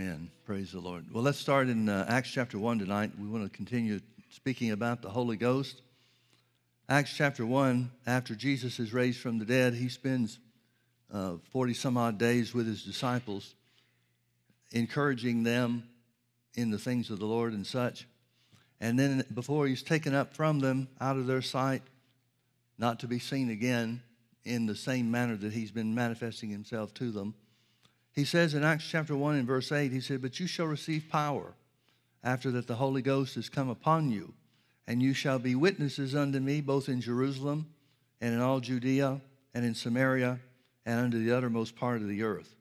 Amen. Praise the Lord. Well, let's start in uh, Acts chapter 1 tonight. We want to continue speaking about the Holy Ghost. Acts chapter 1, after Jesus is raised from the dead, he spends uh, 40 some odd days with his disciples, encouraging them in the things of the Lord and such. And then before he's taken up from them out of their sight, not to be seen again in the same manner that he's been manifesting himself to them, he says in Acts chapter 1 and verse 8, he said, But you shall receive power after that the Holy Ghost has come upon you, and you shall be witnesses unto me both in Jerusalem and in all Judea and in Samaria and unto the uttermost part of the earth.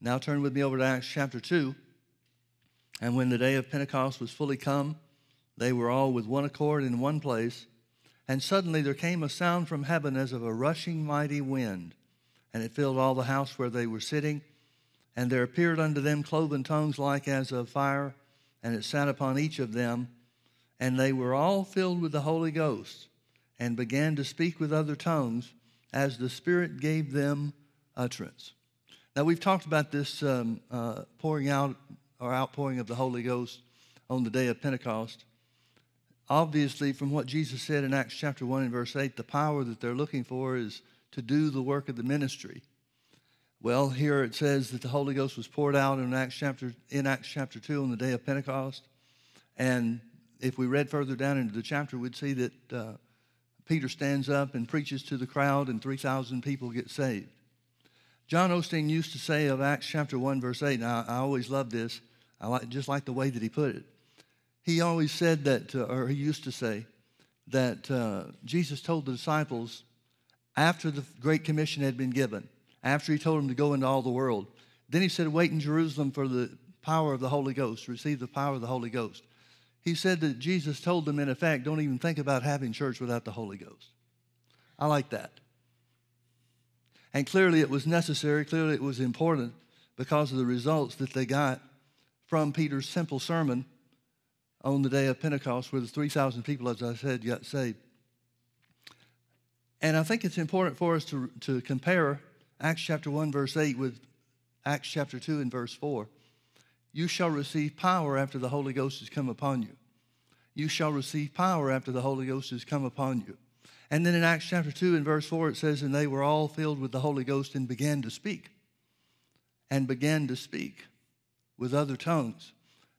Now turn with me over to Acts chapter 2. And when the day of Pentecost was fully come, they were all with one accord in one place. And suddenly there came a sound from heaven as of a rushing mighty wind, and it filled all the house where they were sitting. And there appeared unto them cloven tongues like as of fire, and it sat upon each of them. And they were all filled with the Holy Ghost, and began to speak with other tongues as the Spirit gave them utterance. Now, we've talked about this um, uh, pouring out or outpouring of the Holy Ghost on the day of Pentecost. Obviously, from what Jesus said in Acts chapter 1 and verse 8, the power that they're looking for is to do the work of the ministry. Well, here it says that the Holy Ghost was poured out in Acts chapter in Acts chapter 2 on the day of Pentecost. And if we read further down into the chapter, we'd see that uh, Peter stands up and preaches to the crowd, and 3,000 people get saved. John Osteen used to say of Acts chapter 1, verse 8, and I, I always love this, I like, just like the way that he put it. He always said that, uh, or he used to say, that uh, Jesus told the disciples after the Great Commission had been given, after he told them to go into all the world. Then he said, Wait in Jerusalem for the power of the Holy Ghost, receive the power of the Holy Ghost. He said that Jesus told them, in effect, don't even think about having church without the Holy Ghost. I like that. And clearly it was necessary, clearly it was important because of the results that they got from Peter's simple sermon on the day of Pentecost, where the 3,000 people, as I said, got saved. And I think it's important for us to, to compare Acts chapter 1, verse 8, with Acts chapter 2 and verse 4. You shall receive power after the Holy Ghost has come upon you. You shall receive power after the Holy Ghost has come upon you. And then in Acts chapter 2 and verse 4, it says, And they were all filled with the Holy Ghost and began to speak. And began to speak with other tongues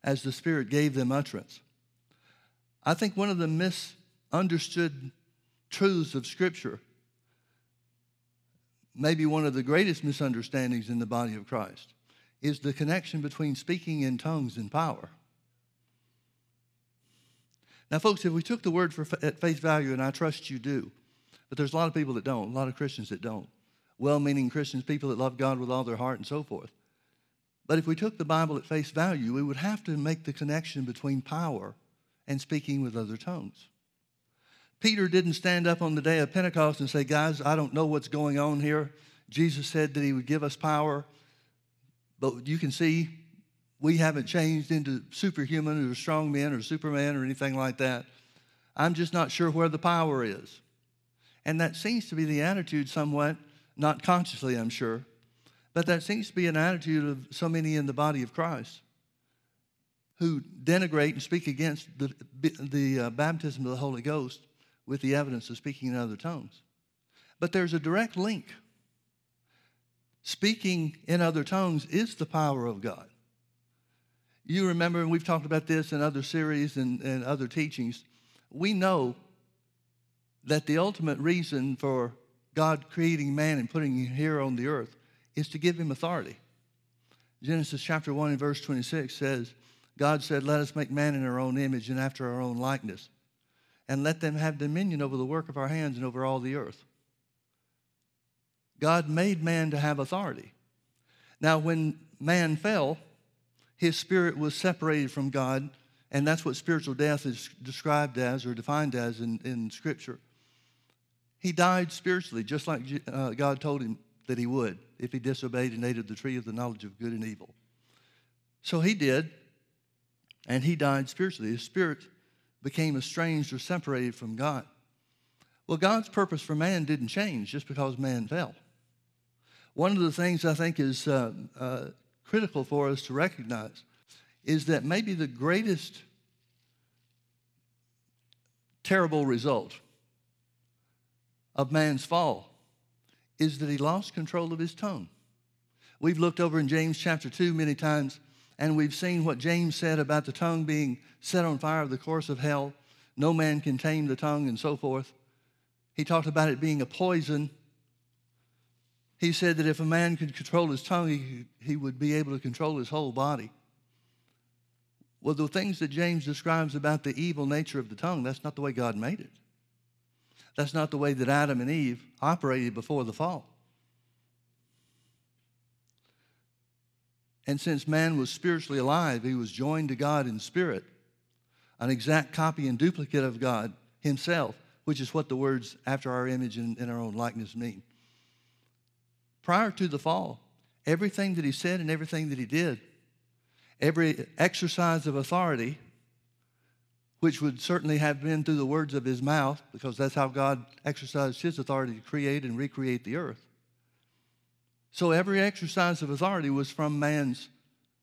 as the Spirit gave them utterance. I think one of the misunderstood truths of Scripture maybe one of the greatest misunderstandings in the body of Christ is the connection between speaking in tongues and power. Now, folks, if we took the word for, at face value, and I trust you do, but there's a lot of people that don't, a lot of Christians that don't, well meaning Christians, people that love God with all their heart and so forth. But if we took the Bible at face value, we would have to make the connection between power and speaking with other tongues. Peter didn't stand up on the day of Pentecost and say, Guys, I don't know what's going on here. Jesus said that he would give us power, but you can see we haven't changed into superhuman or strong men or superman or anything like that. I'm just not sure where the power is. And that seems to be the attitude, somewhat, not consciously, I'm sure, but that seems to be an attitude of so many in the body of Christ who denigrate and speak against the, the uh, baptism of the Holy Ghost with the evidence of speaking in other tongues. But there's a direct link. Speaking in other tongues is the power of God. You remember, and we've talked about this in other series and, and other teachings, we know that the ultimate reason for God creating man and putting him here on the earth is to give him authority. Genesis chapter 1 and verse 26 says, God said, Let us make man in our own image and after our own likeness and let them have dominion over the work of our hands and over all the earth. God made man to have authority. Now, when man fell, his spirit was separated from God, and that's what spiritual death is described as or defined as in, in Scripture. He died spiritually, just like uh, God told him that he would if he disobeyed and ate of the tree of the knowledge of good and evil. So he did, and he died spiritually. His spirit became estranged or separated from God. Well, God's purpose for man didn't change just because man fell. One of the things I think is uh, uh, critical for us to recognize is that maybe the greatest terrible result of man's fall is that he lost control of his tongue. We've looked over in James chapter 2 many times, and we've seen what James said about the tongue being set on fire of the course of hell. No man can tame the tongue, and so forth. He talked about it being a poison. He said that if a man could control his tongue, he, he would be able to control his whole body. Well, the things that James describes about the evil nature of the tongue, that's not the way God made it. That's not the way that Adam and Eve operated before the fall. And since man was spiritually alive, he was joined to God in spirit, an exact copy and duplicate of God himself, which is what the words after our image and in our own likeness mean. Prior to the fall, everything that he said and everything that he did every exercise of authority, which would certainly have been through the words of his mouth, because that's how God exercised his authority to create and recreate the earth. So every exercise of authority was from man's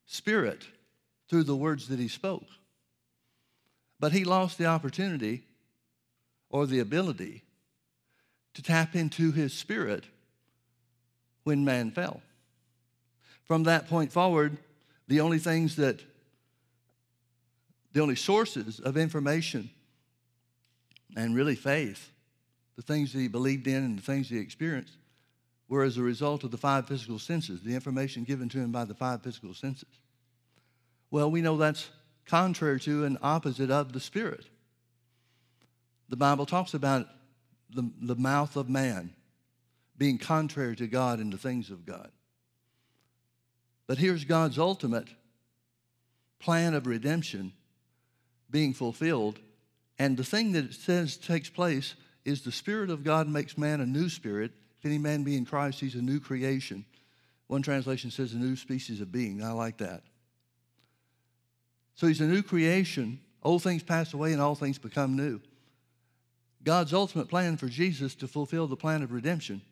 spirit through the words that he spoke. But he lost the opportunity or the ability to tap into his spirit when man fell. From that point forward, the only things that, the only sources of information and really faith, the things that he believed in and the things he experienced, were as a result of the five physical senses, the information given to him by the five physical senses. Well, we know that's contrary to and opposite of the Spirit. The Bible talks about the, the mouth of man being contrary to God and the things of God. But here's God's ultimate plan of redemption being fulfilled. And the thing that it says takes place is the Spirit of God makes man a new spirit. If any man be in Christ, he's a new creation. One translation says a new species of being. I like that. So he's a new creation. Old things pass away and all things become new. God's ultimate plan for Jesus to fulfill the plan of redemption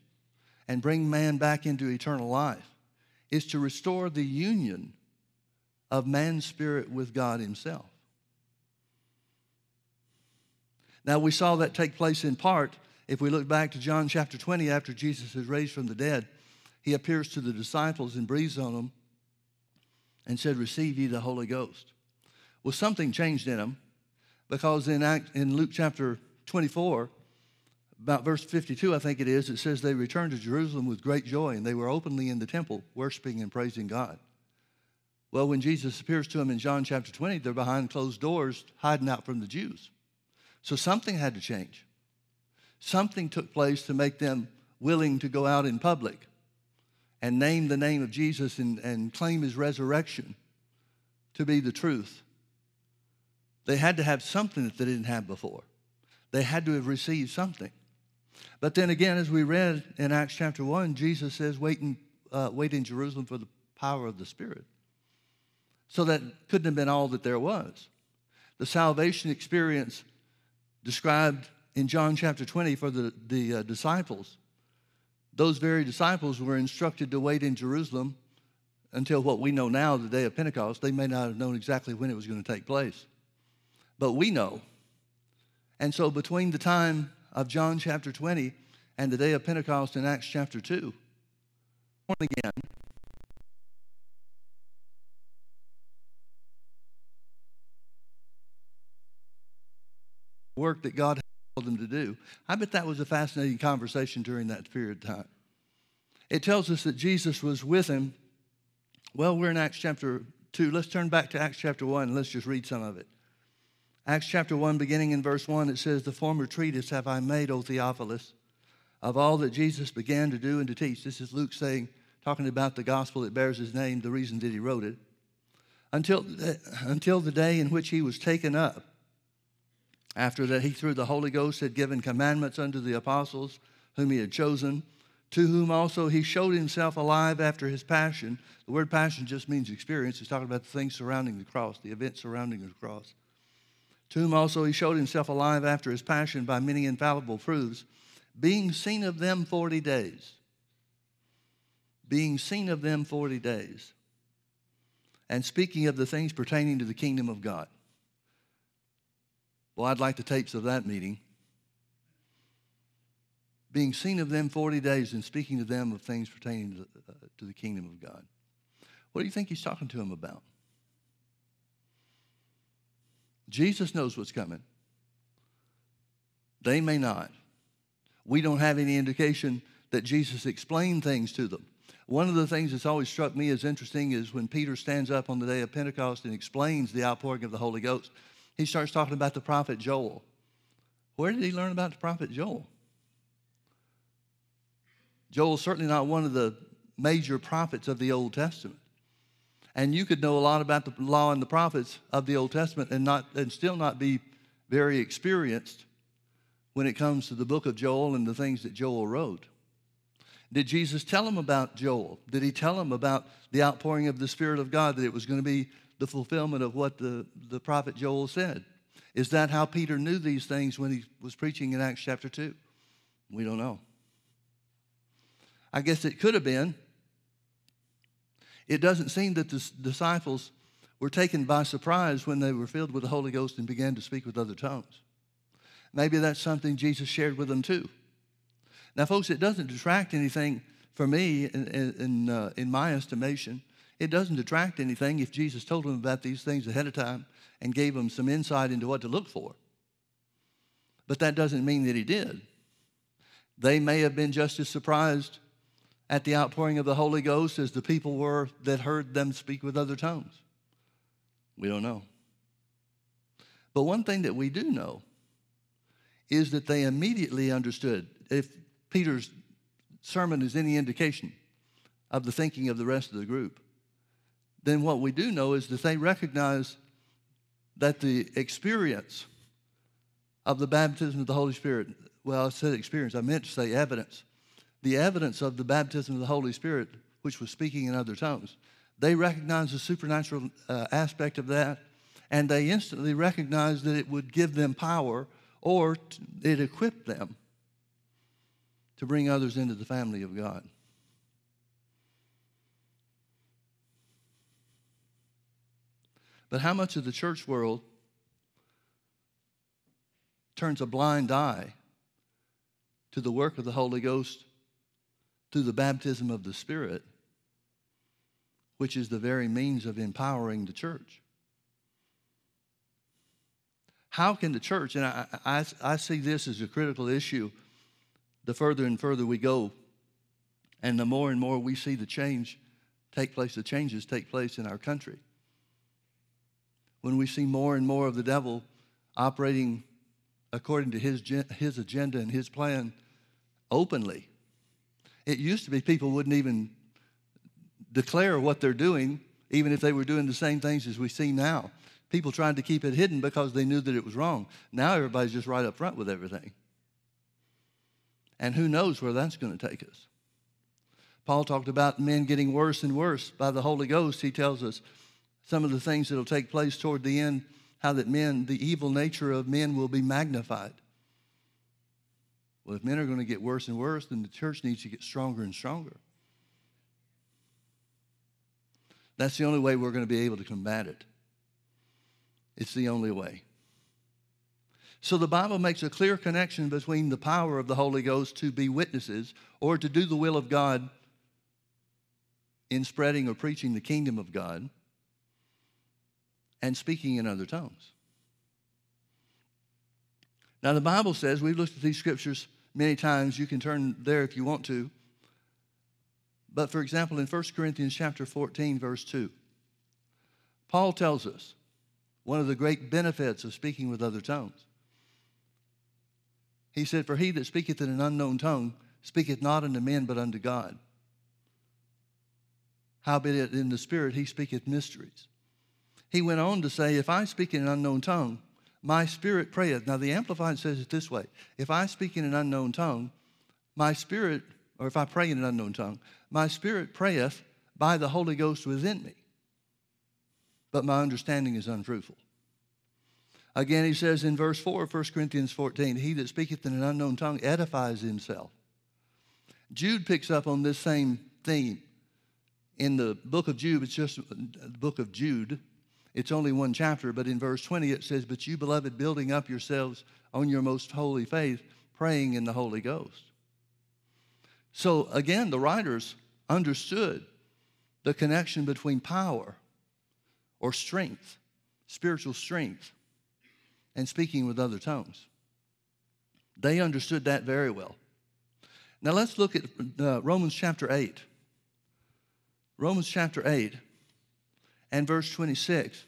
and bring man back into eternal life is to restore the union of man's spirit with God Himself. Now, we saw that take place in part if we look back to John chapter 20 after Jesus is raised from the dead. He appears to the disciples and breathes on them and said, Receive ye the Holy Ghost. Well, something changed in them because in, Act, in Luke chapter 24, about verse 52, I think it is, it says, They returned to Jerusalem with great joy, and they were openly in the temple, worshiping and praising God. Well, when Jesus appears to them in John chapter 20, they're behind closed doors, hiding out from the Jews. So something had to change. Something took place to make them willing to go out in public and name the name of Jesus and, and claim his resurrection to be the truth. They had to have something that they didn't have before. They had to have received something. But then again, as we read in Acts chapter 1, Jesus says, wait in, uh, wait in Jerusalem for the power of the Spirit. So that couldn't have been all that there was. The salvation experience described in John chapter 20 for the, the uh, disciples, those very disciples were instructed to wait in Jerusalem until what we know now, the day of Pentecost. They may not have known exactly when it was going to take place. But we know. And so between the time of John chapter 20 and the day of Pentecost in Acts chapter 2. Born again. Work that God called them to do. I bet that was a fascinating conversation during that period of time. It tells us that Jesus was with him. Well, we're in Acts chapter 2. Let's turn back to Acts chapter 1 and let's just read some of it. Acts chapter 1, beginning in verse 1, it says, The former treatise have I made, O Theophilus, of all that Jesus began to do and to teach. This is Luke saying, talking about the gospel that bears his name, the reason that he wrote it. Until, uh, until the day in which he was taken up. After that, he, through the Holy Ghost, had given commandments unto the apostles whom he had chosen, to whom also he showed himself alive after his passion. The word passion just means experience. It's talking about the things surrounding the cross, the events surrounding the cross to whom also he showed himself alive after his passion by many infallible proofs, being seen of them 40 days. Being seen of them 40 days. and speaking of the things pertaining to the kingdom of God. Well, I'd like the tapes of that meeting. Being seen of them 40 days and speaking to them of things pertaining to the, uh, to the kingdom of God. What do you think he's talking to them about? Jesus knows what's coming. They may not. We don't have any indication that Jesus explained things to them. One of the things that's always struck me as interesting is when Peter stands up on the day of Pentecost and explains the outpouring of the Holy Ghost, he starts talking about the prophet Joel. Where did he learn about the prophet Joel? Joel's certainly not one of the major prophets of the Old Testament. And you could know a lot about the law and the prophets of the Old Testament and not and still not be very experienced when it comes to the book of Joel and the things that Joel wrote. Did Jesus tell him about Joel? Did he tell him about the outpouring of the Spirit of God, that it was going to be the fulfillment of what the, the prophet Joel said? Is that how Peter knew these things when he was preaching in Acts chapter 2? We don't know. I guess it could have been it doesn't seem that the disciples were taken by surprise when they were filled with the Holy Ghost and began to speak with other tongues. Maybe that's something Jesus shared with them too. Now, folks, it doesn't detract anything for me in, in, uh, in my estimation. It doesn't detract anything if Jesus told them about these things ahead of time and gave them some insight into what to look for. But that doesn't mean that he did. They may have been just as surprised at the outpouring of the Holy Ghost as the people were that heard them speak with other tongues? We don't know. But one thing that we do know is that they immediately understood. If Peter's sermon is any indication of the thinking of the rest of the group, then what we do know is that they recognize that the experience of the baptism of the Holy Spirit, well, I said experience, I meant to say evidence the evidence of the baptism of the Holy Spirit, which was speaking in other tongues. They recognize the supernatural uh, aspect of that, and they instantly recognized that it would give them power or t- it equipped them to bring others into the family of God. But how much of the church world turns a blind eye to the work of the Holy Ghost through the baptism of the Spirit, which is the very means of empowering the church. How can the church, and I, I, I see this as a critical issue the further and further we go, and the more and more we see the change take place, the changes take place in our country. When we see more and more of the devil operating according to his, his agenda and his plan openly, it used to be people wouldn't even declare what they're doing, even if they were doing the same things as we see now. People tried to keep it hidden because they knew that it was wrong. Now everybody's just right up front with everything. And who knows where that's going to take us. Paul talked about men getting worse and worse by the Holy Ghost. He tells us some of the things that will take place toward the end, how that men, the evil nature of men, will be magnified. Well, if men are going to get worse and worse, then the church needs to get stronger and stronger. That's the only way we're going to be able to combat it. It's the only way. So the Bible makes a clear connection between the power of the Holy Ghost to be witnesses or to do the will of God in spreading or preaching the kingdom of God and speaking in other tongues. Now, the Bible says, we've looked at these scriptures many times. You can turn there if you want to. But for example, in 1 Corinthians chapter 14, verse 2, Paul tells us one of the great benefits of speaking with other tongues. He said, For he that speaketh in an unknown tongue speaketh not unto men, but unto God. Howbeit in the Spirit he speaketh mysteries. He went on to say, If I speak in an unknown tongue, my spirit prayeth. Now, the Amplified says it this way If I speak in an unknown tongue, my spirit, or if I pray in an unknown tongue, my spirit prayeth by the Holy Ghost within me, but my understanding is unfruitful. Again, he says in verse 4 of 1 Corinthians 14, He that speaketh in an unknown tongue edifies himself. Jude picks up on this same theme in the book of Jude, it's just the book of Jude. It's only one chapter, but in verse 20 it says, But you, beloved, building up yourselves on your most holy faith, praying in the Holy Ghost. So again, the writers understood the connection between power or strength, spiritual strength, and speaking with other tongues. They understood that very well. Now let's look at uh, Romans chapter 8. Romans chapter 8 and verse 26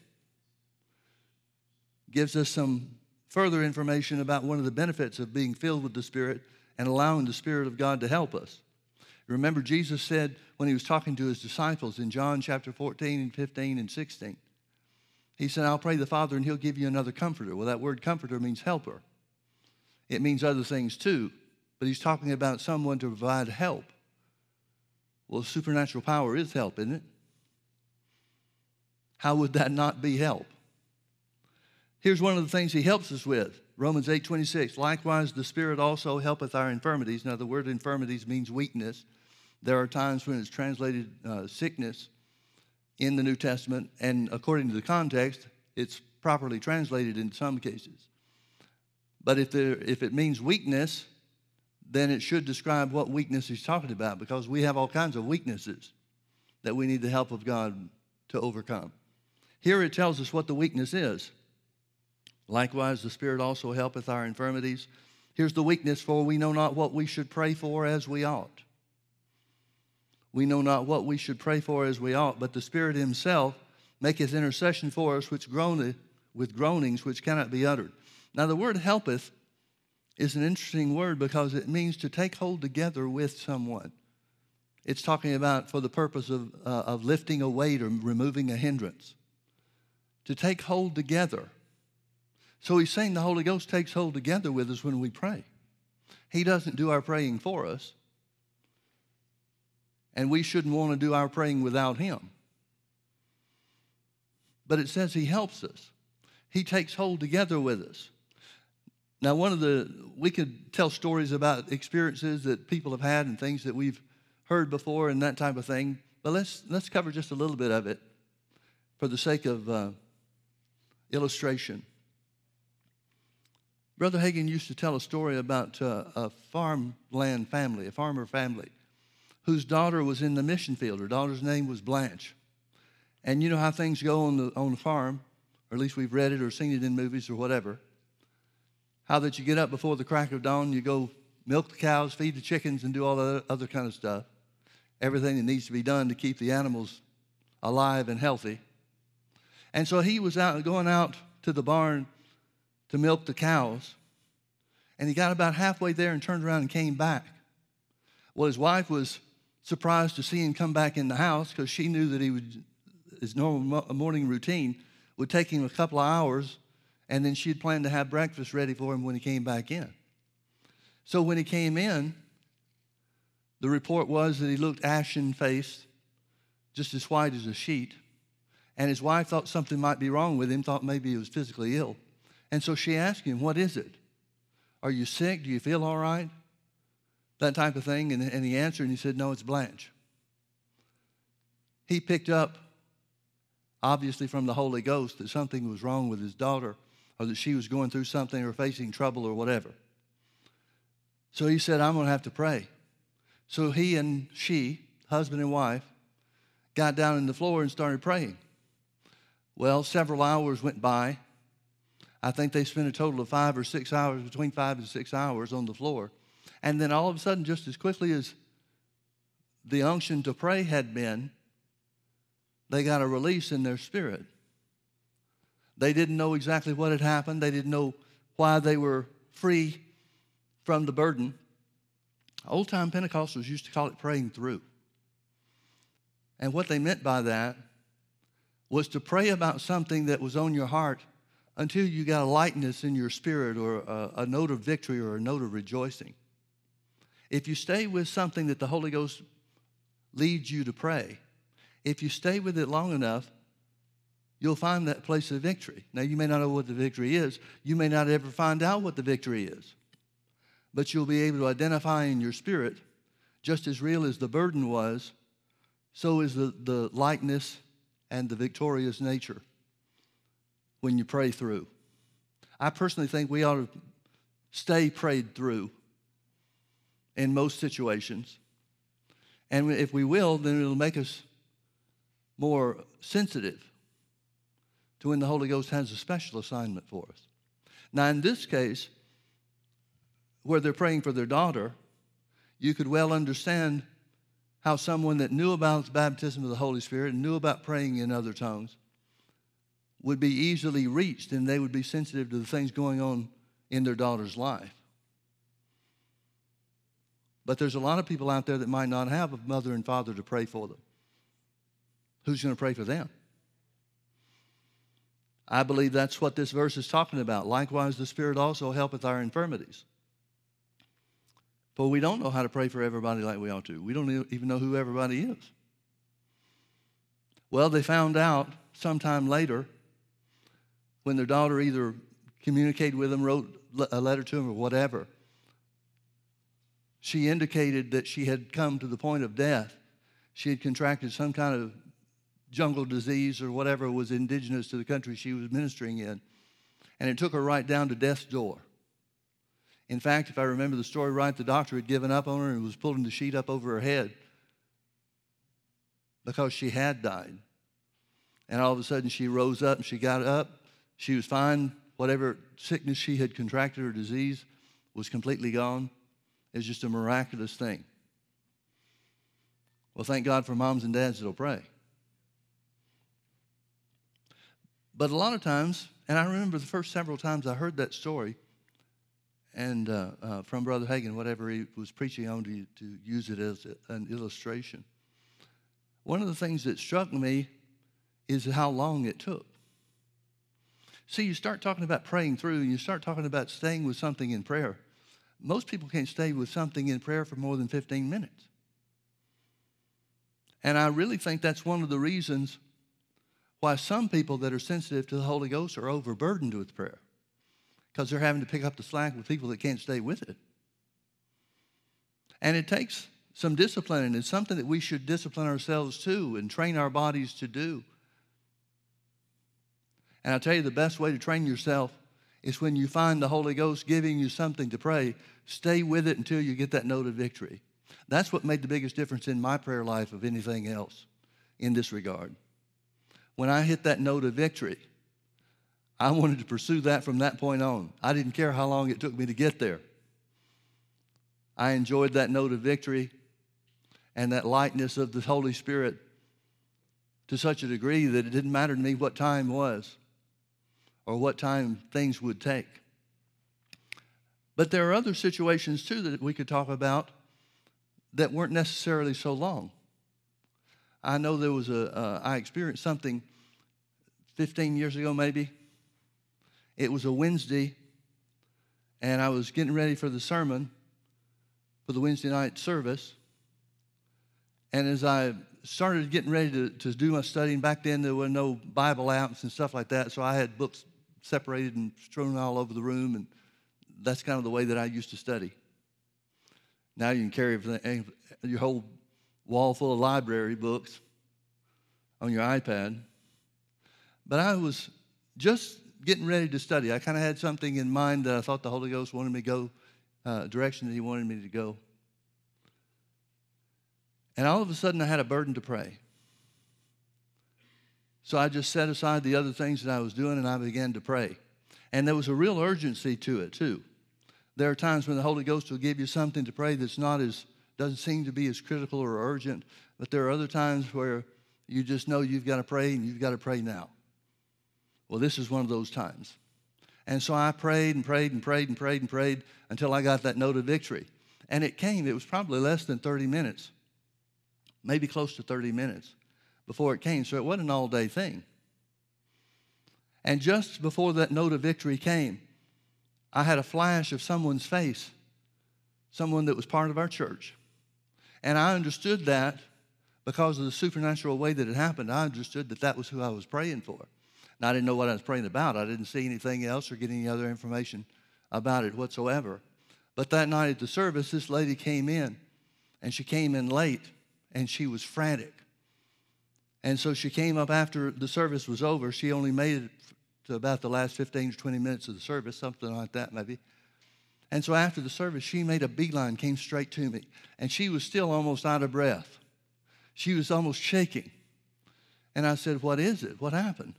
gives us some further information about one of the benefits of being filled with the Spirit and allowing the Spirit of God to help us. Remember, Jesus said when he was talking to his disciples in John chapter 14 and 15 and 16, he said, I'll pray the Father and he'll give you another comforter. Well, that word comforter means helper, it means other things too, but he's talking about someone to provide help. Well, supernatural power is help, isn't it? How would that not be help? Here's one of the things he helps us with. Romans 8 26. Likewise, the Spirit also helpeth our infirmities. Now, the word infirmities means weakness. There are times when it's translated uh, sickness in the New Testament, and according to the context, it's properly translated in some cases. But if, there, if it means weakness, then it should describe what weakness he's talking about because we have all kinds of weaknesses that we need the help of God to overcome. Here it tells us what the weakness is. Likewise, the Spirit also helpeth our infirmities. Here's the weakness for we know not what we should pray for as we ought. We know not what we should pray for as we ought, but the Spirit Himself maketh intercession for us which groaneth with groanings which cannot be uttered. Now, the word helpeth is an interesting word because it means to take hold together with someone. It's talking about for the purpose of, uh, of lifting a weight or removing a hindrance. To take hold together. So he's saying the Holy Ghost takes hold together with us when we pray. He doesn't do our praying for us. And we shouldn't want to do our praying without him. But it says he helps us. He takes hold together with us. Now, one of the, we could tell stories about experiences that people have had and things that we've heard before and that type of thing, but let's, let's cover just a little bit of it for the sake of uh, illustration. Brother Hagin used to tell a story about uh, a farmland family, a farmer family, whose daughter was in the mission field. Her daughter's name was Blanche. And you know how things go on the, on the farm, or at least we've read it or seen it in movies or whatever how that you get up before the crack of dawn, you go milk the cows, feed the chickens, and do all the other kind of stuff. Everything that needs to be done to keep the animals alive and healthy. And so he was out going out to the barn to milk the cows. And he got about halfway there and turned around and came back. Well, his wife was surprised to see him come back in the house because she knew that he would, his normal morning routine would take him a couple of hours and then she'd planned to have breakfast ready for him when he came back in. So when he came in, the report was that he looked ashen faced, just as white as a sheet. And his wife thought something might be wrong with him, thought maybe he was physically ill. And so she asked him, What is it? Are you sick? Do you feel all right? That type of thing. And, and he answered and he said, No, it's Blanche. He picked up, obviously from the Holy Ghost, that something was wrong with his daughter or that she was going through something or facing trouble or whatever. So he said, I'm going to have to pray. So he and she, husband and wife, got down on the floor and started praying. Well, several hours went by. I think they spent a total of five or six hours, between five and six hours on the floor. And then all of a sudden, just as quickly as the unction to pray had been, they got a release in their spirit. They didn't know exactly what had happened. They didn't know why they were free from the burden. Old time Pentecostals used to call it praying through. And what they meant by that was to pray about something that was on your heart until you got a lightness in your spirit or a, a note of victory or a note of rejoicing. If you stay with something that the Holy Ghost leads you to pray, if you stay with it long enough, you'll find that place of victory. Now, you may not know what the victory is. You may not ever find out what the victory is. But you'll be able to identify in your spirit, just as real as the burden was, so is the, the likeness and the victorious nature when you pray through. I personally think we ought to stay prayed through in most situations. And if we will, then it'll make us more sensitive to when the Holy Ghost has a special assignment for us. Now, in this case, where they're praying for their daughter, you could well understand how someone that knew about baptism of the Holy Spirit and knew about praying in other tongues would be easily reached and they would be sensitive to the things going on in their daughter's life. But there's a lot of people out there that might not have a mother and father to pray for them. Who's going to pray for them? I believe that's what this verse is talking about. Likewise, the Spirit also helpeth our infirmities. For we don't know how to pray for everybody like we ought to. We don't even know who everybody is. Well, they found out sometime later when their daughter either communicated with them, wrote a letter to them, or whatever. She indicated that she had come to the point of death. She had contracted some kind of jungle disease or whatever was indigenous to the country she was ministering in. And it took her right down to death's door. In fact, if I remember the story right, the doctor had given up on her and was pulling the sheet up over her head because she had died. And all of a sudden she rose up and she got up. She was fine. Whatever sickness she had contracted or disease was completely gone. It was just a miraculous thing. Well, thank God for moms and dads that'll pray. But a lot of times, and I remember the first several times I heard that story, and uh, uh, from Brother Hagin, whatever he was preaching on, to, to use it as an illustration. One of the things that struck me is how long it took. See, you start talking about praying through, and you start talking about staying with something in prayer. Most people can't stay with something in prayer for more than 15 minutes. And I really think that's one of the reasons why some people that are sensitive to the Holy Ghost are overburdened with prayer because they're having to pick up the slack with people that can't stay with it. And it takes some discipline, and it's something that we should discipline ourselves to and train our bodies to do. And I tell you, the best way to train yourself is when you find the Holy Ghost giving you something to pray, stay with it until you get that note of victory. That's what made the biggest difference in my prayer life of anything else in this regard when I hit that note of victory, I wanted to pursue that from that point on. I didn't care how long it took me to get there. I enjoyed that note of victory and that lightness of the Holy Spirit to such a degree that it didn't matter to me what time was or what time things would take. But there are other situations too that we could talk about that weren't necessarily so long. I know there was a. Uh, I experienced something 15 years ago, maybe. It was a Wednesday, and I was getting ready for the sermon for the Wednesday night service. And as I started getting ready to, to do my studying, back then there were no Bible apps and stuff like that, so I had books separated and strewn all over the room, and that's kind of the way that I used to study. Now you can carry eh, your whole wall full of library books on your iPad. But I was just getting ready to study. I kind of had something in mind that I thought the Holy Ghost wanted me to go, uh, direction that He wanted me to go. And all of a sudden, I had a burden to pray. So I just set aside the other things that I was doing and I began to pray. And there was a real urgency to it, too. There are times when the Holy Ghost will give you something to pray that's not as doesn't seem to be as critical or urgent, but there are other times where you just know you've got to pray and you've got to pray now. Well, this is one of those times. And so I prayed and prayed and prayed and prayed and prayed until I got that note of victory. And it came, it was probably less than 30 minutes, maybe close to 30 minutes before it came. So it wasn't an all day thing. And just before that note of victory came, I had a flash of someone's face, someone that was part of our church. And I understood that because of the supernatural way that it happened. I understood that that was who I was praying for. I didn't know what I was praying about. I didn't see anything else or get any other information about it whatsoever. But that night at the service, this lady came in, and she came in late, and she was frantic. And so she came up after the service was over. She only made it to about the last 15 to 20 minutes of the service, something like that maybe. And so after the service, she made a beeline, came straight to me. And she was still almost out of breath. She was almost shaking. And I said, What is it? What happened?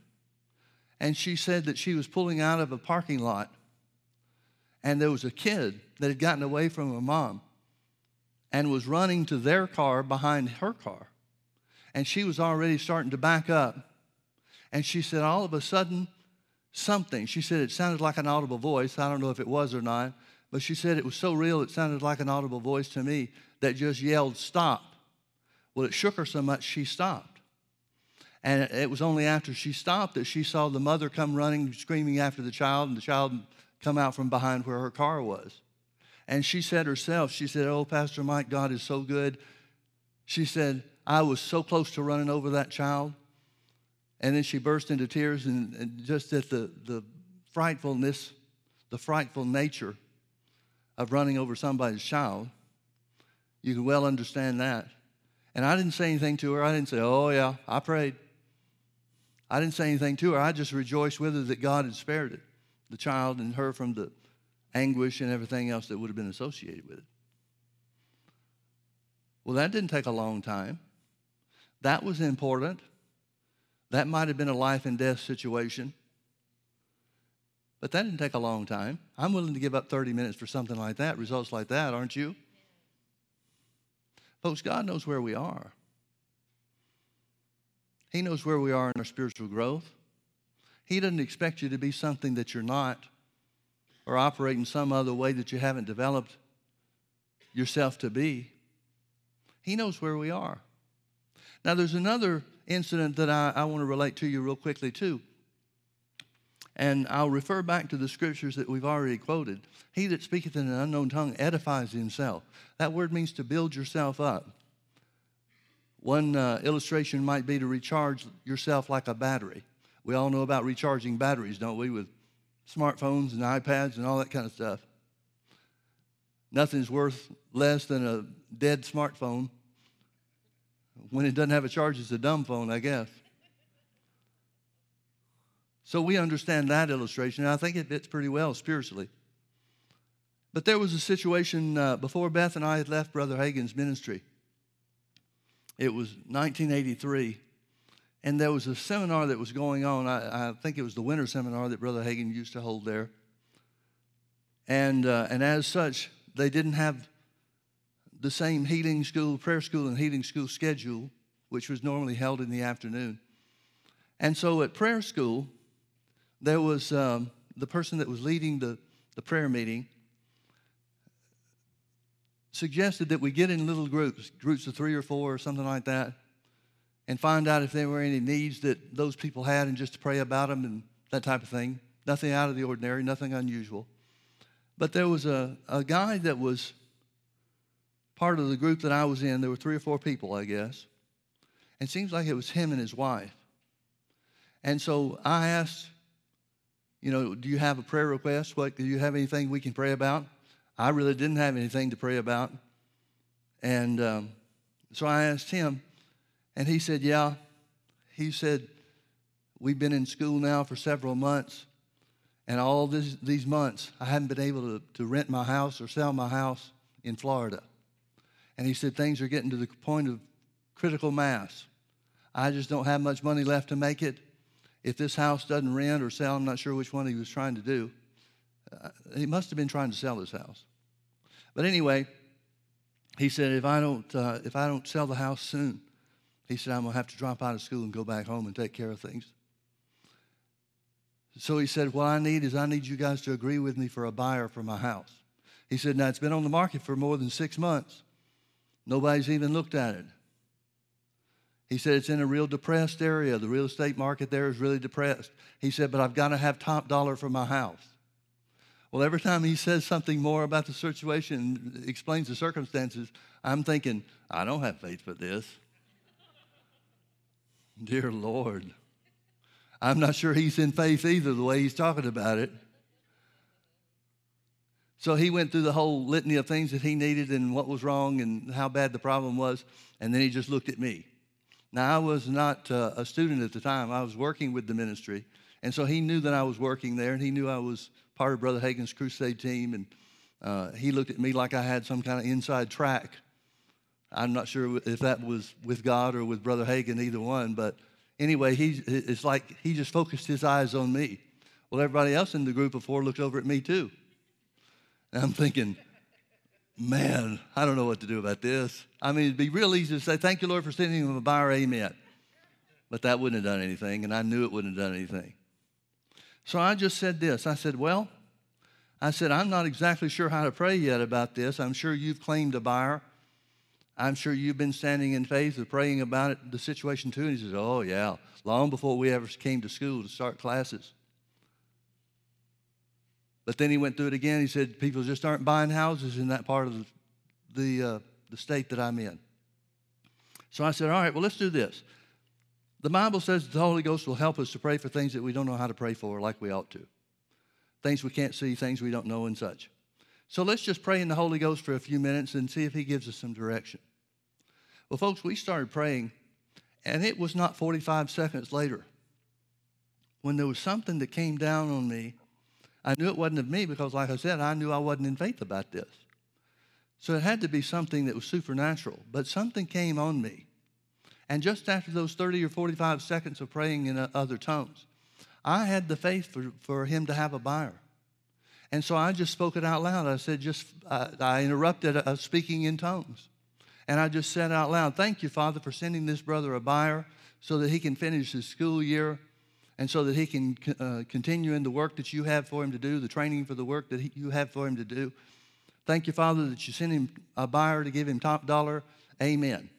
And she said that she was pulling out of a parking lot and there was a kid that had gotten away from her mom and was running to their car behind her car. And she was already starting to back up. And she said, all of a sudden, something, she said it sounded like an audible voice. I don't know if it was or not, but she said it was so real, it sounded like an audible voice to me that just yelled, Stop. Well, it shook her so much, she stopped. And it was only after she stopped that she saw the mother come running, screaming after the child, and the child come out from behind where her car was. And she said herself, she said, Oh, Pastor Mike, God is so good. She said, I was so close to running over that child. And then she burst into tears, and, and just at the, the frightfulness, the frightful nature of running over somebody's child, you can well understand that. And I didn't say anything to her. I didn't say, Oh, yeah, I prayed. I didn't say anything to her. I just rejoiced with her that God had spared it the child and her from the anguish and everything else that would have been associated with it. Well, that didn't take a long time. That was important. That might have been a life and death situation. But that didn't take a long time. I'm willing to give up 30 minutes for something like that, results like that, aren't you? Folks, God knows where we are. He knows where we are in our spiritual growth. He doesn't expect you to be something that you're not or operate in some other way that you haven't developed yourself to be. He knows where we are. Now, there's another incident that I, I want to relate to you real quickly, too. And I'll refer back to the scriptures that we've already quoted. He that speaketh in an unknown tongue edifies himself. That word means to build yourself up. One uh, illustration might be to recharge yourself like a battery. We all know about recharging batteries, don't we, with smartphones and iPads and all that kind of stuff. Nothing's worth less than a dead smartphone. When it doesn't have a charge, it's a dumb phone, I guess. So we understand that illustration, and I think it fits pretty well spiritually. But there was a situation uh, before Beth and I had left Brother Hagin's ministry. It was 1983 and there was a seminar that was going on. I, I, think it was the winter seminar that Brother Hagin used to hold there. And, uh, and as such, they didn't have the same healing school, prayer school, and healing school schedule, which was normally held in the afternoon. And so at prayer school, there was um, the person that was leading the, the prayer meeting suggested that we get in little groups, groups of three or four or something like that, and find out if there were any needs that those people had and just to pray about them and that type of thing. Nothing out of the ordinary, nothing unusual. But there was a, a guy that was part of the group that I was in. There were three or four people, I guess. And it seems like it was him and his wife. And so I asked, you know, do you have a prayer request? What do you have anything we can pray about? I really didn't have anything to pray about. And um, so I asked him, and he said, Yeah. He said, We've been in school now for several months. And all this, these months, I haven't been able to, to rent my house or sell my house in Florida. And he said, Things are getting to the point of critical mass. I just don't have much money left to make it. If this house doesn't rent or sell, I'm not sure which one he was trying to do. Uh, he must have been trying to sell his house. But anyway, he said, if I don't, uh, if I don't sell the house soon, he said, I'm going to have to drop out of school and go back home and take care of things. So he said, What I need is I need you guys to agree with me for a buyer for my house. He said, Now it's been on the market for more than six months. Nobody's even looked at it. He said, It's in a real depressed area. The real estate market there is really depressed. He said, But I've got to have top dollar for my house. Well, every time he says something more about the situation, and explains the circumstances, I'm thinking, I don't have faith for this. Dear Lord. I'm not sure he's in faith either, the way he's talking about it. So he went through the whole litany of things that he needed and what was wrong and how bad the problem was. And then he just looked at me. Now, I was not uh, a student at the time, I was working with the ministry. And so he knew that I was working there, and he knew I was part of Brother Hagin's crusade team. And uh, he looked at me like I had some kind of inside track. I'm not sure if that was with God or with Brother Hagin, either one. But anyway, he, it's like he just focused his eyes on me. Well, everybody else in the group of four looked over at me too. And I'm thinking, man, I don't know what to do about this. I mean, it'd be real easy to say, thank you, Lord, for sending him a buyer, amen. But that wouldn't have done anything, and I knew it wouldn't have done anything. So I just said this I said, well, I said, I'm not exactly sure how to pray yet about this. I'm sure you've claimed a buyer. I'm sure you've been standing in faith of praying about it, the situation too. And he says, Oh, yeah, long before we ever came to school to start classes. But then he went through it again. He said, People just aren't buying houses in that part of the, the, uh, the state that I'm in. So I said, All right, well, let's do this. The Bible says the Holy Ghost will help us to pray for things that we don't know how to pray for like we ought to. Things we can't see, things we don't know, and such. So let's just pray in the Holy Ghost for a few minutes and see if He gives us some direction. Well, folks, we started praying, and it was not 45 seconds later when there was something that came down on me. I knew it wasn't of me because, like I said, I knew I wasn't in faith about this. So it had to be something that was supernatural. But something came on me and just after those 30 or 45 seconds of praying in other tongues, I had the faith for, for him to have a buyer. And so I just spoke it out loud. I said, just, I, I interrupted a speaking in tongues. And I just said out loud, Thank you, Father, for sending this brother a buyer so that he can finish his school year and so that he can uh, continue in the work that you have for him to do, the training for the work that he, you have for him to do. Thank you, Father, that you sent him a buyer to give him top dollar. Amen.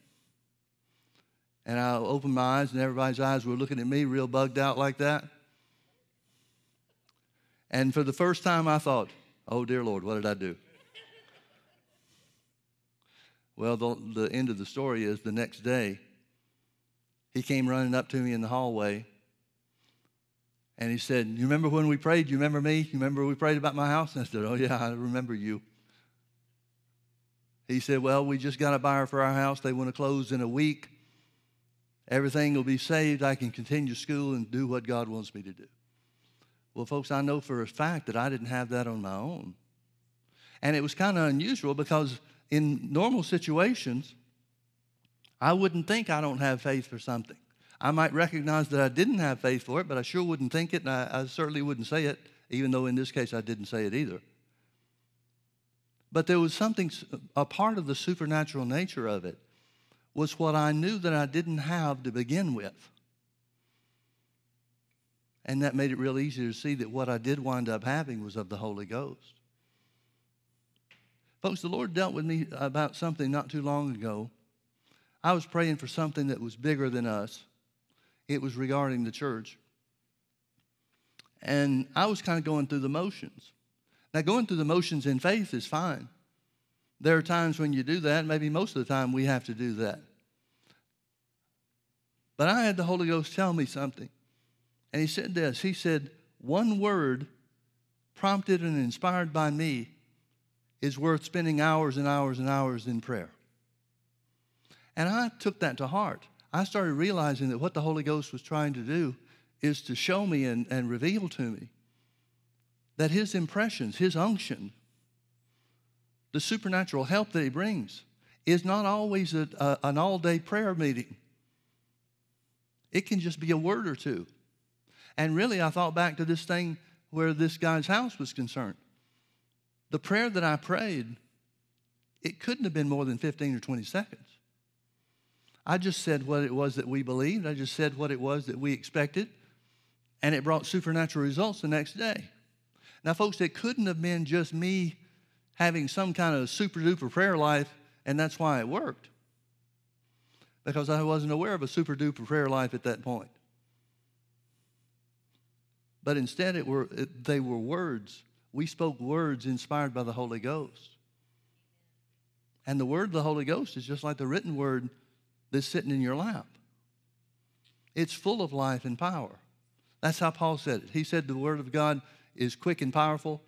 And I opened my eyes, and everybody's eyes were looking at me real bugged out like that. And for the first time, I thought, oh, dear Lord, what did I do? Well, the, the end of the story is the next day, he came running up to me in the hallway and he said, You remember when we prayed? You remember me? You remember we prayed about my house? And I said, Oh, yeah, I remember you. He said, Well, we just got a buyer for our house. They want to close in a week. Everything will be saved. I can continue school and do what God wants me to do. Well, folks, I know for a fact that I didn't have that on my own. And it was kind of unusual because in normal situations, I wouldn't think I don't have faith for something. I might recognize that I didn't have faith for it, but I sure wouldn't think it, and I, I certainly wouldn't say it, even though in this case I didn't say it either. But there was something, a part of the supernatural nature of it was what I knew that I didn't have to begin with. And that made it real easy to see that what I did wind up having was of the Holy Ghost. Folks, the Lord dealt with me about something not too long ago. I was praying for something that was bigger than us, it was regarding the church. And I was kind of going through the motions. Now, going through the motions in faith is fine. There are times when you do that. Maybe most of the time we have to do that. But I had the Holy Ghost tell me something. And he said this He said, One word prompted and inspired by me is worth spending hours and hours and hours in prayer. And I took that to heart. I started realizing that what the Holy Ghost was trying to do is to show me and, and reveal to me that his impressions, his unction, the supernatural help that He brings is not always a, a, an all day prayer meeting. It can just be a word or two. And really, I thought back to this thing where this guy's house was concerned. The prayer that I prayed, it couldn't have been more than 15 or 20 seconds. I just said what it was that we believed, I just said what it was that we expected, and it brought supernatural results the next day. Now, folks, it couldn't have been just me having some kind of super duper prayer life, and that's why it worked. Because I wasn't aware of a super duper prayer life at that point. But instead, it were, it, they were words. We spoke words inspired by the Holy Ghost. And the word of the Holy Ghost is just like the written word that's sitting in your lap. It's full of life and power. That's how Paul said it. He said the word of God is quick and powerful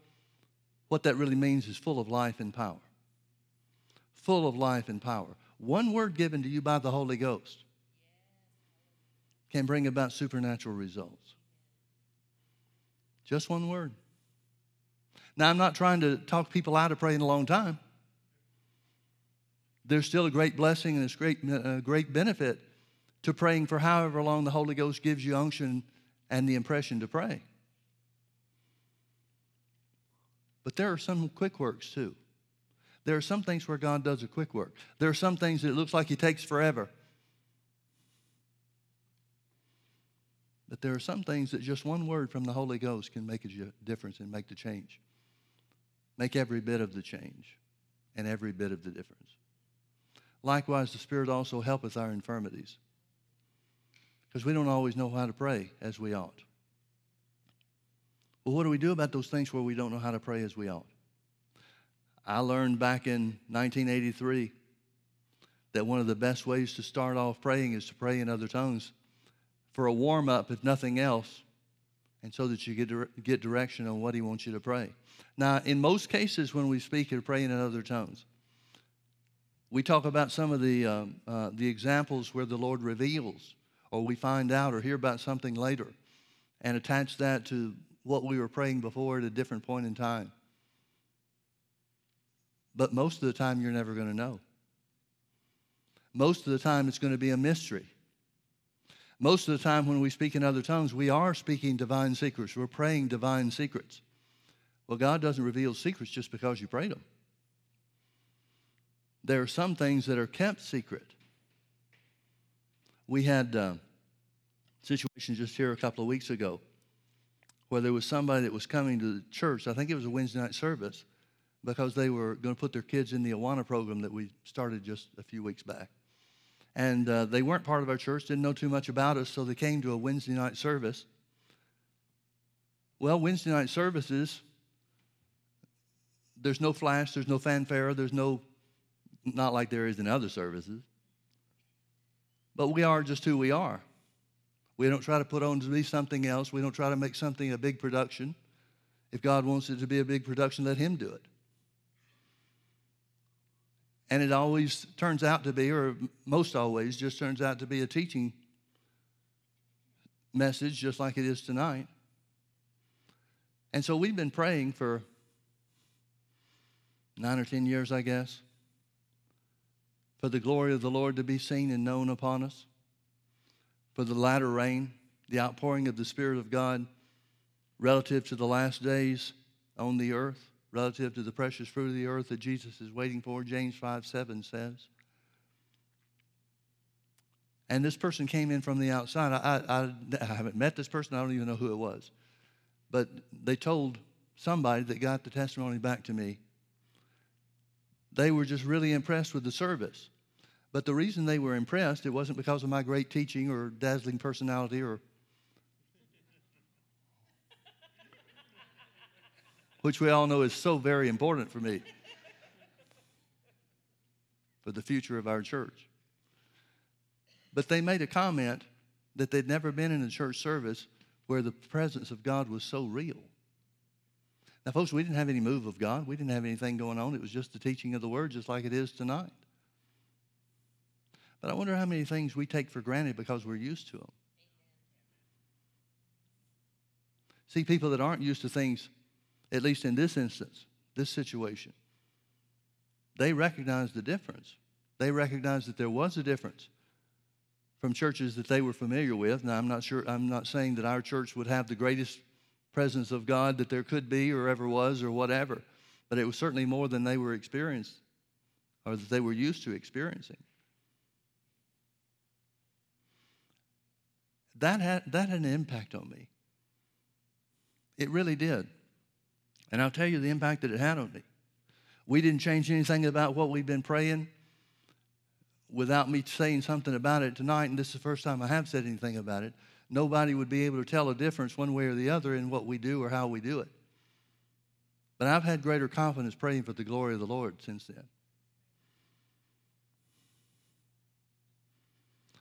what that really means is full of life and power. Full of life and power. One word given to you by the Holy Ghost. can bring about supernatural results. Just one word. Now, I'm not trying to talk people out of praying a long time. There's still a great blessing and a great, uh, great benefit to praying for however long the Holy Ghost gives you unction and the impression to pray. But there are some quick works too. There are some things where God does a quick work. There are some things that it looks like He takes forever. But there are some things that just one word from the Holy Ghost can make a difference and make the change. Make every bit of the change and every bit of the difference. Likewise, the Spirit also helpeth our infirmities because we don't always know how to pray as we ought. Well, what do we do about those things where we don't know how to pray as we ought? I learned back in 1983 that one of the best ways to start off praying is to pray in other tongues for a warm up, if nothing else, and so that you get, get direction on what He wants you to pray. Now, in most cases, when we speak and praying in other tongues, we talk about some of the, um, uh, the examples where the Lord reveals, or we find out or hear about something later, and attach that to what we were praying before at a different point in time. But most of the time, you're never going to know. Most of the time, it's going to be a mystery. Most of the time, when we speak in other tongues, we are speaking divine secrets. We're praying divine secrets. Well, God doesn't reveal secrets just because you prayed them. There are some things that are kept secret. We had uh, a situation just here a couple of weeks ago where there was somebody that was coming to the church. I think it was a Wednesday night service because they were going to put their kids in the Awana program that we started just a few weeks back. And uh, they weren't part of our church, didn't know too much about us, so they came to a Wednesday night service. Well, Wednesday night services, there's no flash, there's no fanfare, there's no, not like there is in other services. But we are just who we are. We don't try to put on to be something else. We don't try to make something a big production. If God wants it to be a big production, let Him do it. And it always turns out to be, or most always, just turns out to be a teaching message, just like it is tonight. And so we've been praying for nine or ten years, I guess, for the glory of the Lord to be seen and known upon us, for the latter rain, the outpouring of the Spirit of God relative to the last days on the earth relative to the precious fruit of the earth that Jesus is waiting for, James 5 7 says. And this person came in from the outside. I, I, I haven't met this person, I don't even know who it was. But they told somebody that got the testimony back to me. They were just really impressed with the service. But the reason they were impressed, it wasn't because of my great teaching or dazzling personality or which we all know is so very important for me, for the future of our church. But they made a comment that they'd never been in a church service where the presence of God was so real. Now, folks, we didn't have any move of God. We didn't have anything going on. It was just the teaching of the word, just like it is tonight. But I wonder how many things we take for granted because we're used to them. See, people that aren't used to things at least in this instance, this situation, they recognize the difference. They recognize that there was a difference from churches that they were familiar with. Now, I'm not sure, I'm not saying that our church would have the greatest presence of God that there could be or ever was or whatever, but it was certainly more than they were experienced or that they were used to experiencing. That had, that had an impact on me. It really did. And I'll tell you the impact that it had on me. We didn't change anything about what we've been praying without me saying something about it tonight, and this is the first time I have said anything about it. Nobody would be able to tell a difference one way or the other in what we do or how we do it. But I've had greater confidence praying for the glory of the Lord since then.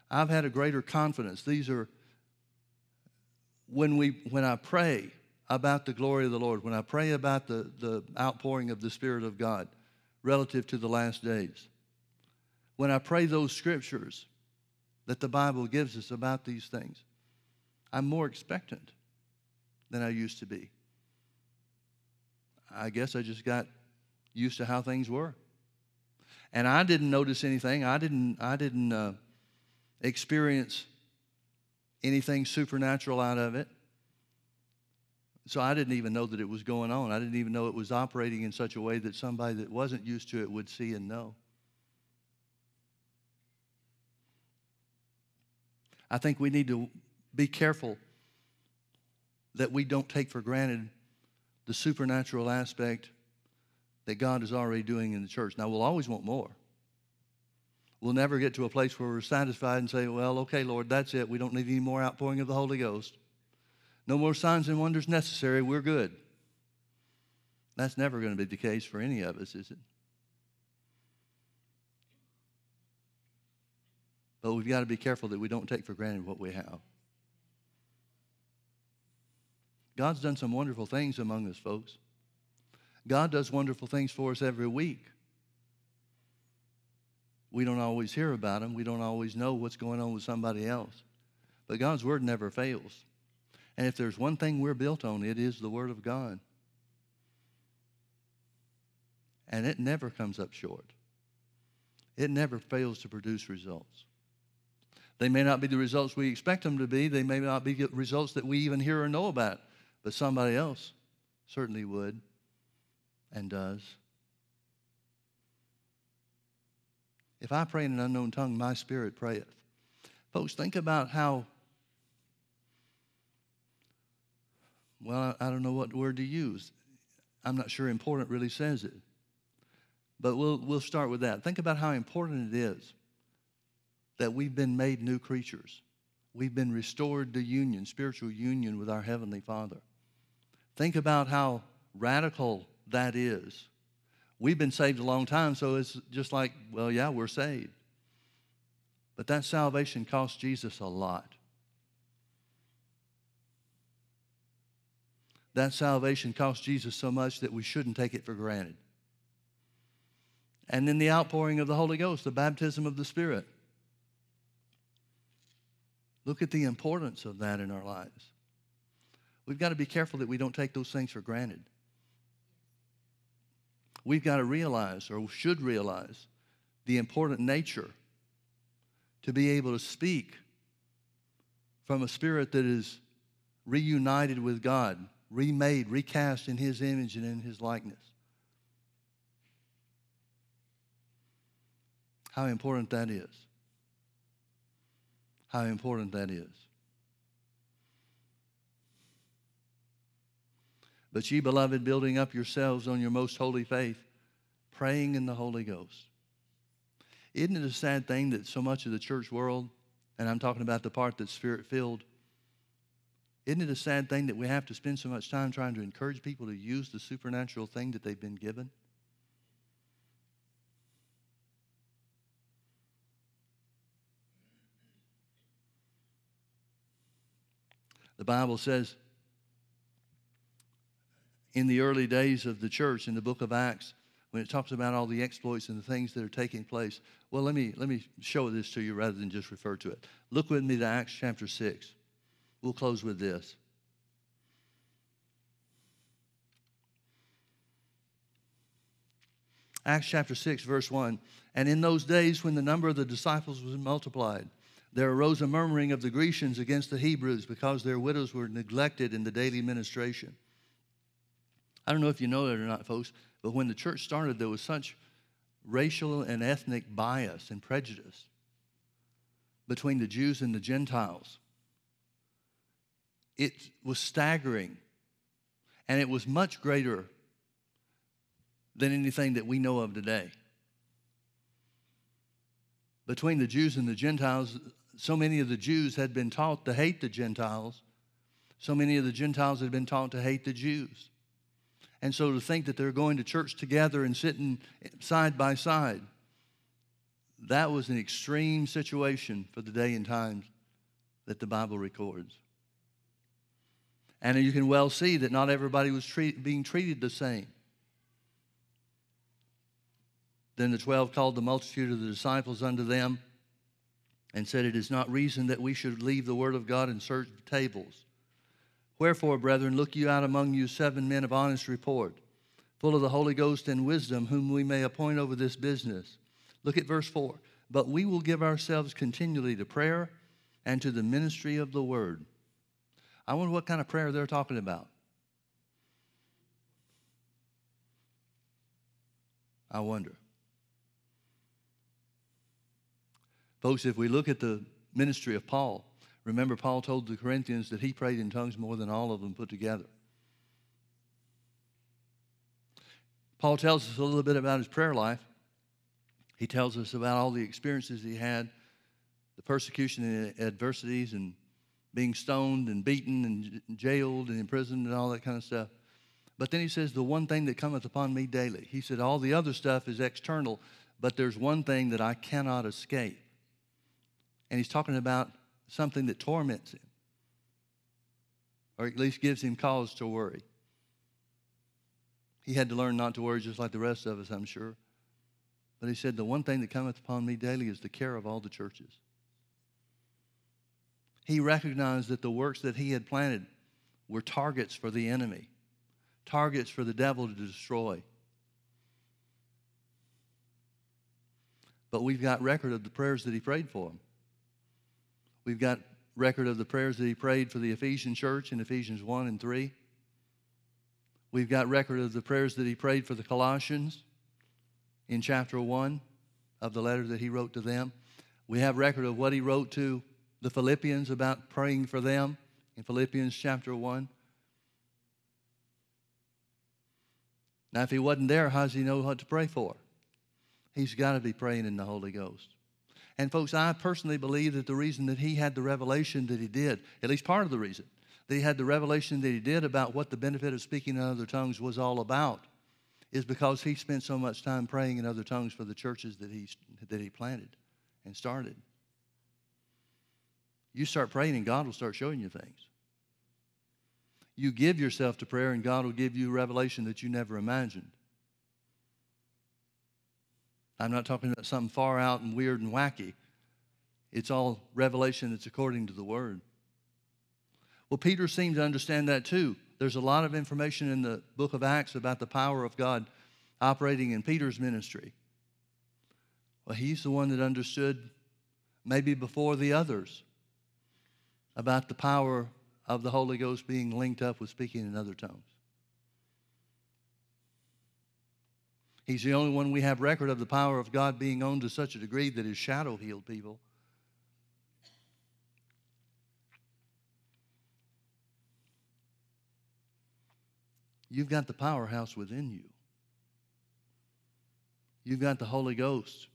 I've had a greater confidence. These are when we when I pray, about the glory of the Lord, when I pray about the, the outpouring of the Spirit of God relative to the last days, when I pray those scriptures, that the Bible gives us about these things. I'm more expectant than I used to be. I guess I just got used to how things were. And I didn't notice anything. I didn't, I didn't uh, experience anything supernatural out of it. So I didn't even know that it was going on. I didn't even know it was operating in such a way that somebody that wasn't used to it would see and know. I think we need to be careful that we don't take for granted the supernatural aspect that God is already doing in the church. Now, we'll always want more. We'll never get to a place where we're satisfied and say, well, okay, Lord, that's it. We don't need any more outpouring of the Holy Ghost. No more signs and wonders necessary. We're good. That's never going to be the case for any of us, is it? But we've got to be careful that we don't take for granted what we have. God's done some wonderful things among us, folks. God does wonderful things for us every week. We don't always hear about them. We don't always know what's going on with somebody else. But God's word never fails. And if there's one thing we're built on, it is the word of God. And it never comes up short. It never fails to produce results. They may not be the results we expect them to be. They may not be results that we even hear or know about, but somebody else certainly would and does. If I pray in an unknown tongue, my spirit prayeth. Folks, think about how, well, I don't know what word to use. I'm not sure important really says it. But we'll, we'll start with that. Think about how important it is that we've been made new creatures. We've been restored to union, spiritual union with our Heavenly Father. Think about how radical that is. We've been saved a long time, so it's just like, well, yeah, we're saved. But that salvation cost Jesus a lot. That salvation cost Jesus so much that we shouldn't take it for granted. And then the outpouring of the Holy Ghost, the baptism of the Spirit. Look at the importance of that in our lives. We've got to be careful that we don't take those things for granted. We've got to realize, or should realize, the important nature to be able to speak from a spirit that is reunited with God, remade, recast in His image and in His likeness. How important that is how important that is. But ye, beloved, building up yourselves on your most holy faith, praying in the Holy Ghost. Isn't it a sad thing that so much of the church world, and I'm talking about the part that's spirit filled, isn't it a sad thing that we have to spend so much time trying to encourage people to use the supernatural thing that they've been given? The Bible says in the early days of the church in the book of Acts, when it talks about all the exploits and the things that are taking place. Well, let me, let me show this to you rather than just refer to it. Look with me to Acts chapter 6. We'll close with this. Acts chapter 6, verse 1. And in those days when the number of the disciples was multiplied, there arose a murmuring of the Grecians against the Hebrews because their widows were neglected in the daily ministration. I don't know if you know that or not, folks, but when the church started, there was such racial and ethnic bias and prejudice between the Jews and the Gentiles. It was staggering, and it was much greater than anything that we know of today. Between the Jews and the Gentiles, so many of the Jews had been taught to hate the Gentiles. So many of the Gentiles had been taught to hate the Jews. And so to think that they're going to church together and sitting side by side, that was an extreme situation for the day and times that the Bible records. And you can well see that not everybody was treat, being treated the same. Then the twelve called the multitude of the disciples unto them and said, It is not reason that we should leave the word of God and search tables. Wherefore, brethren, look you out among you seven men of honest report, full of the Holy Ghost and wisdom, whom we may appoint over this business. Look at verse 4. But we will give ourselves continually to prayer and to the ministry of the word. I wonder what kind of prayer they're talking about. I wonder. Folks, if we look at the ministry of Paul, remember Paul told the Corinthians that he prayed in tongues more than all of them put together. Paul tells us a little bit about his prayer life. He tells us about all the experiences he had, the persecution and adversities, and being stoned and beaten and jailed and imprisoned and all that kind of stuff. But then he says, The one thing that cometh upon me daily. He said, All the other stuff is external, but there's one thing that I cannot escape. And he's talking about something that torments him, or at least gives him cause to worry. He had to learn not to worry just like the rest of us, I'm sure. But he said, The one thing that cometh upon me daily is the care of all the churches. He recognized that the works that he had planted were targets for the enemy, targets for the devil to destroy. But we've got record of the prayers that he prayed for them. We've got record of the prayers that he prayed for the Ephesian church in Ephesians 1 and 3. We've got record of the prayers that he prayed for the Colossians in chapter 1 of the letter that he wrote to them. We have record of what he wrote to the Philippians about praying for them in Philippians chapter 1. Now, if he wasn't there, how does he know what to pray for? He's got to be praying in the Holy Ghost. And folks, I personally believe that the reason that he had the revelation that he did, at least part of the reason, that he had the revelation that he did about what the benefit of speaking in other tongues was all about, is because he spent so much time praying in other tongues for the churches that he, that he planted and started. You start praying, and God will start showing you things. You give yourself to prayer, and God will give you revelation that you never imagined. I'm not talking about something far out and weird and wacky. It's all revelation that's according to the Word. Well, Peter seemed to understand that too. There's a lot of information in the book of Acts about the power of God operating in Peter's ministry. Well, he's the one that understood, maybe before the others, about the power of the Holy Ghost being linked up with speaking in other tongues. He's the only one we have record of the power of God being on to such a degree that his shadow healed people. You've got the powerhouse within you. You've got the Holy Ghost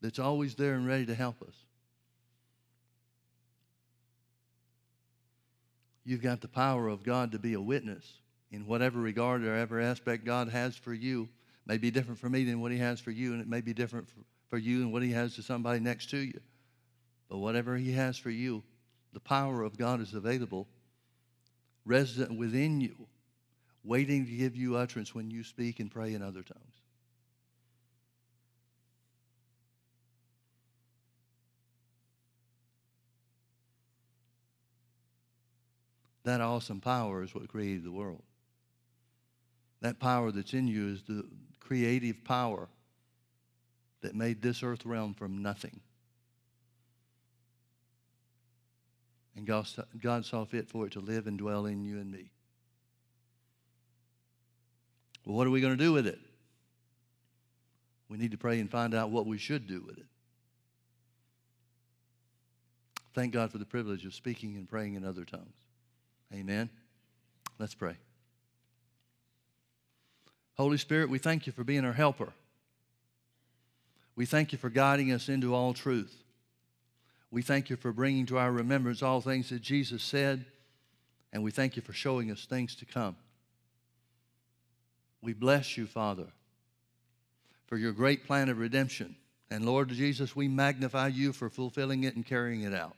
that's always there and ready to help us. You've got the power of God to be a witness in whatever regard or ever aspect God has for you may be different for me than what he has for you, and it may be different for, for you than what he has to somebody next to you. But whatever he has for you, the power of God is available, resident within you, waiting to give you utterance when you speak and pray in other tongues. That awesome power is what created the world. That power that's in you is the creative power that made this earth realm from nothing. And God, God saw fit for it to live and dwell in you and me. Well, what are we going to do with it? We need to pray and find out what we should do with it. Thank God for the privilege of speaking and praying in other tongues. Amen. Let's pray. Holy Spirit, we thank you for being our helper. We thank you for guiding us into all truth. We thank you for bringing to our remembrance all things that Jesus said, and we thank you for showing us things to come. We bless you, Father, for your great plan of redemption. And Lord Jesus, we magnify you for fulfilling it and carrying it out.